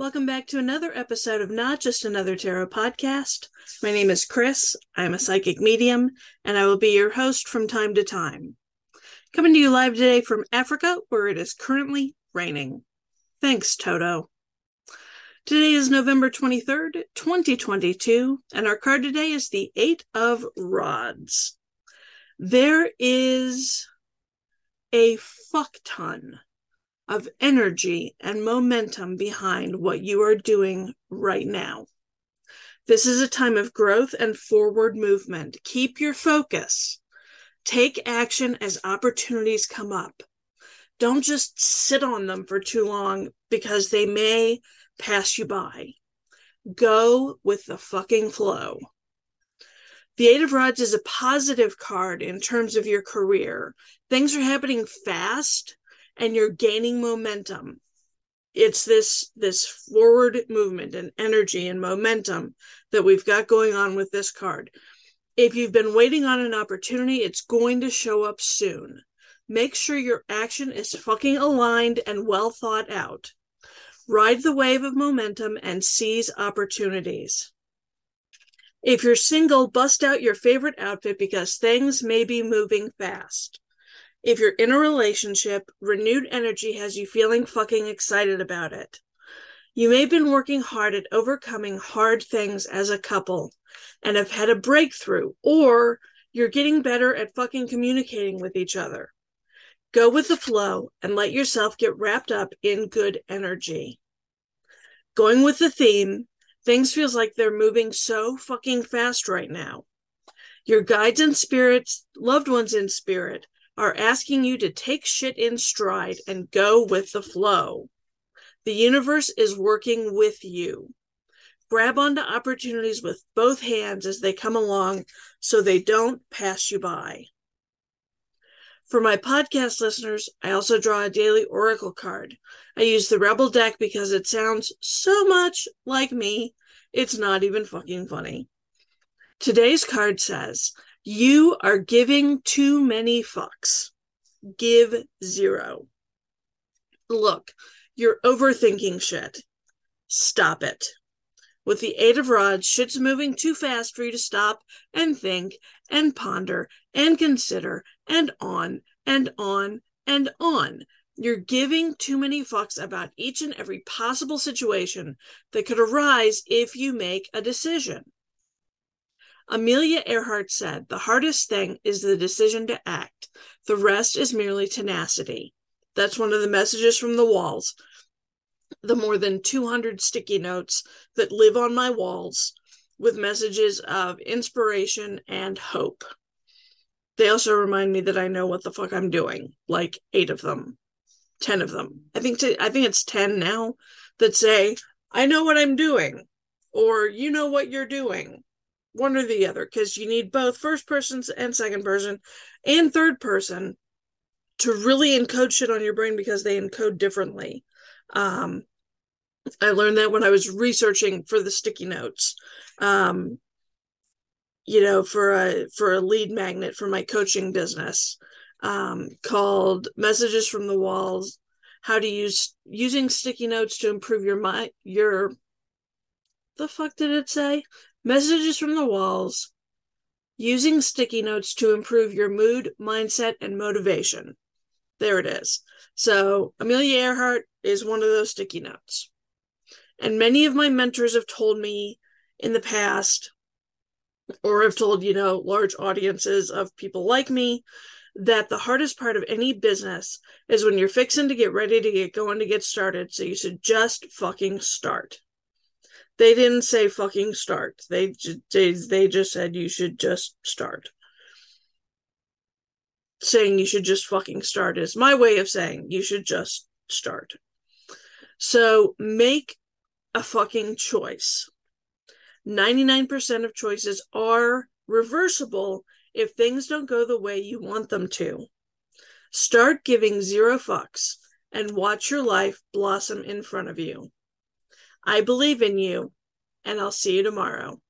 Welcome back to another episode of Not Just Another Tarot podcast. My name is Chris. I'm a psychic medium, and I will be your host from time to time. Coming to you live today from Africa, where it is currently raining. Thanks, Toto. Today is November 23rd, 2022, and our card today is the Eight of Rods. There is a fuck ton of energy and momentum behind what you are doing right now. This is a time of growth and forward movement. Keep your focus. Take action as opportunities come up. Don't just sit on them for too long because they may pass you by. Go with the fucking flow. The Eight of Rods is a positive card in terms of your career. Things are happening fast and you're gaining momentum. It's this this forward movement and energy and momentum that we've got going on with this card. If you've been waiting on an opportunity it's going to show up soon. Make sure your action is fucking aligned and well thought out. Ride the wave of momentum and seize opportunities. If you're single bust out your favorite outfit because things may be moving fast if you're in a relationship, renewed energy has you feeling fucking excited about it. You may have been working hard at overcoming hard things as a couple and have had a breakthrough, or you're getting better at fucking communicating with each other. Go with the flow and let yourself get wrapped up in good energy. Going with the theme, things feels like they're moving so fucking fast right now. Your guides and spirits, loved ones in spirit, are asking you to take shit in stride and go with the flow. The universe is working with you. Grab onto opportunities with both hands as they come along so they don't pass you by. For my podcast listeners, I also draw a daily oracle card. I use the Rebel deck because it sounds so much like me, it's not even fucking funny. Today's card says, you are giving too many fucks. Give zero. Look, you're overthinking shit. Stop it. With the Eight of Rods, shit's moving too fast for you to stop and think and ponder and consider and on and on and on. You're giving too many fucks about each and every possible situation that could arise if you make a decision. Amelia Earhart said, The hardest thing is the decision to act. The rest is merely tenacity. That's one of the messages from the walls. The more than 200 sticky notes that live on my walls with messages of inspiration and hope. They also remind me that I know what the fuck I'm doing, like eight of them, 10 of them. I think to, I think it's 10 now that say, I know what I'm doing, or you know what you're doing, one or the other because you need both first person and second person and third person to really encode shit on your brain because they encode differently. Um, I learned that when I was researching for the sticky notes. Um, you know, for a for a lead magnet for my coaching business um, called "Messages from the Walls: How to Use Using Sticky Notes to Improve Your Mind." Your the fuck did it say? Messages from the walls. Using sticky notes to improve your mood, mindset, and motivation. There it is. So, Amelia Earhart is one of those sticky notes. And many of my mentors have told me in the past, or have told, you know, large audiences of people like me, that the hardest part of any business is when you're fixing to get ready to get going to get started. So you should just fucking start. They didn't say fucking start. They they they just said you should just start. Saying you should just fucking start is my way of saying you should just start. So make a fucking choice. 99% of choices are reversible if things don't go the way you want them to. Start giving zero fucks and watch your life blossom in front of you. I believe in you, and I'll see you tomorrow.